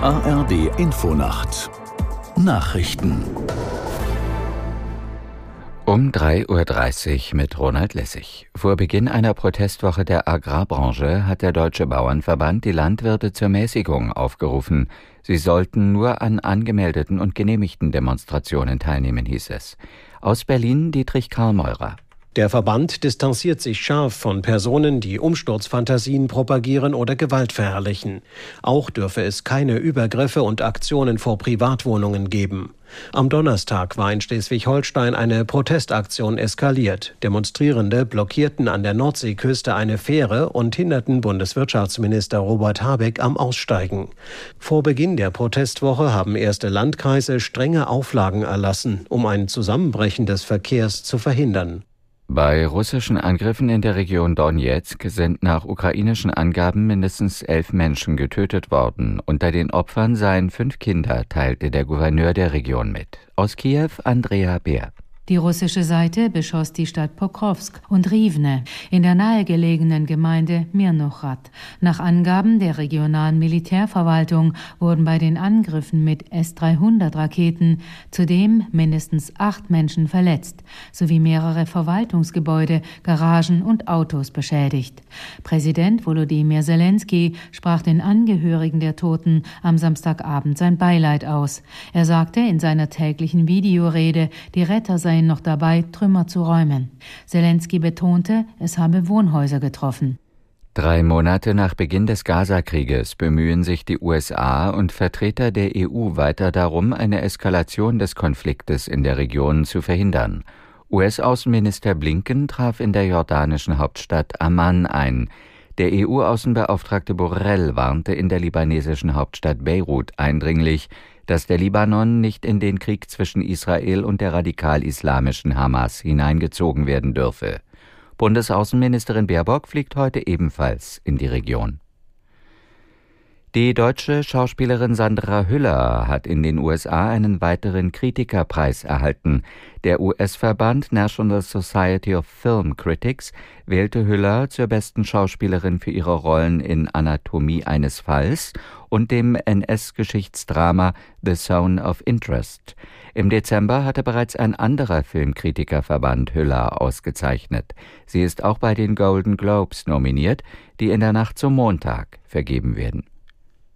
ARD Infonacht Nachrichten um 3.30 Uhr mit Ronald Lessig. Vor Beginn einer Protestwoche der Agrarbranche hat der Deutsche Bauernverband die Landwirte zur Mäßigung aufgerufen. Sie sollten nur an angemeldeten und genehmigten Demonstrationen teilnehmen, hieß es. Aus Berlin Dietrich Karl Meurer. Der Verband distanziert sich scharf von Personen, die Umsturzfantasien propagieren oder Gewalt verherrlichen. Auch dürfe es keine Übergriffe und Aktionen vor Privatwohnungen geben. Am Donnerstag war in Schleswig-Holstein eine Protestaktion eskaliert. Demonstrierende blockierten an der Nordseeküste eine Fähre und hinderten Bundeswirtschaftsminister Robert Habeck am Aussteigen. Vor Beginn der Protestwoche haben erste Landkreise strenge Auflagen erlassen, um ein Zusammenbrechen des Verkehrs zu verhindern. Bei russischen Angriffen in der Region Donetsk sind nach ukrainischen Angaben mindestens elf Menschen getötet worden. Unter den Opfern seien fünf Kinder, teilte der Gouverneur der Region mit. Aus Kiew Andrea Beer. Die russische Seite beschoss die Stadt Pokrovsk und Rivne in der nahegelegenen Gemeinde Mirnochrad. Nach Angaben der regionalen Militärverwaltung wurden bei den Angriffen mit S-300-Raketen zudem mindestens acht Menschen verletzt, sowie mehrere Verwaltungsgebäude, Garagen und Autos beschädigt. Präsident Volodymyr Zelensky sprach den Angehörigen der Toten am Samstagabend sein Beileid aus. Er sagte in seiner täglichen Videorede, die Retter seien seien noch dabei, Trümmer zu räumen. Zelensky betonte, es habe Wohnhäuser getroffen. Drei Monate nach Beginn des Gaza-Krieges bemühen sich die USA und Vertreter der EU weiter darum, eine Eskalation des Konfliktes in der Region zu verhindern. US-Außenminister Blinken traf in der jordanischen Hauptstadt Amman ein. Der EU-Außenbeauftragte Borrell warnte in der libanesischen Hauptstadt Beirut eindringlich, dass der Libanon nicht in den Krieg zwischen Israel und der radikal-islamischen Hamas hineingezogen werden dürfe. Bundesaußenministerin Baerbock fliegt heute ebenfalls in die Region. Die deutsche Schauspielerin Sandra Hüller hat in den USA einen weiteren Kritikerpreis erhalten. Der US-Verband National Society of Film Critics wählte Hüller zur besten Schauspielerin für ihre Rollen in Anatomie eines Falls und dem NS-Geschichtsdrama The Zone of Interest. Im Dezember hatte bereits ein anderer Filmkritikerverband Hüller ausgezeichnet. Sie ist auch bei den Golden Globes nominiert, die in der Nacht zum Montag vergeben werden.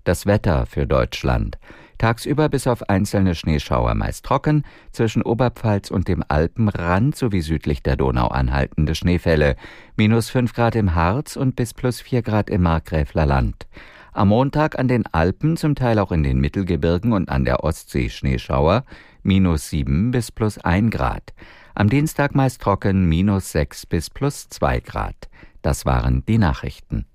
Das Wetter für Deutschland. Tagsüber bis auf einzelne Schneeschauer meist trocken, zwischen Oberpfalz und dem Alpenrand sowie südlich der Donau anhaltende Schneefälle, minus 5 Grad im Harz und bis plus 4 Grad im Markgräfler Land. Am Montag an den Alpen, zum Teil auch in den Mittelgebirgen und an der Ostsee Schneeschauer, minus 7 bis plus 1 Grad. Am Dienstag meist trocken, minus 6 bis plus 2 Grad. Das waren die Nachrichten.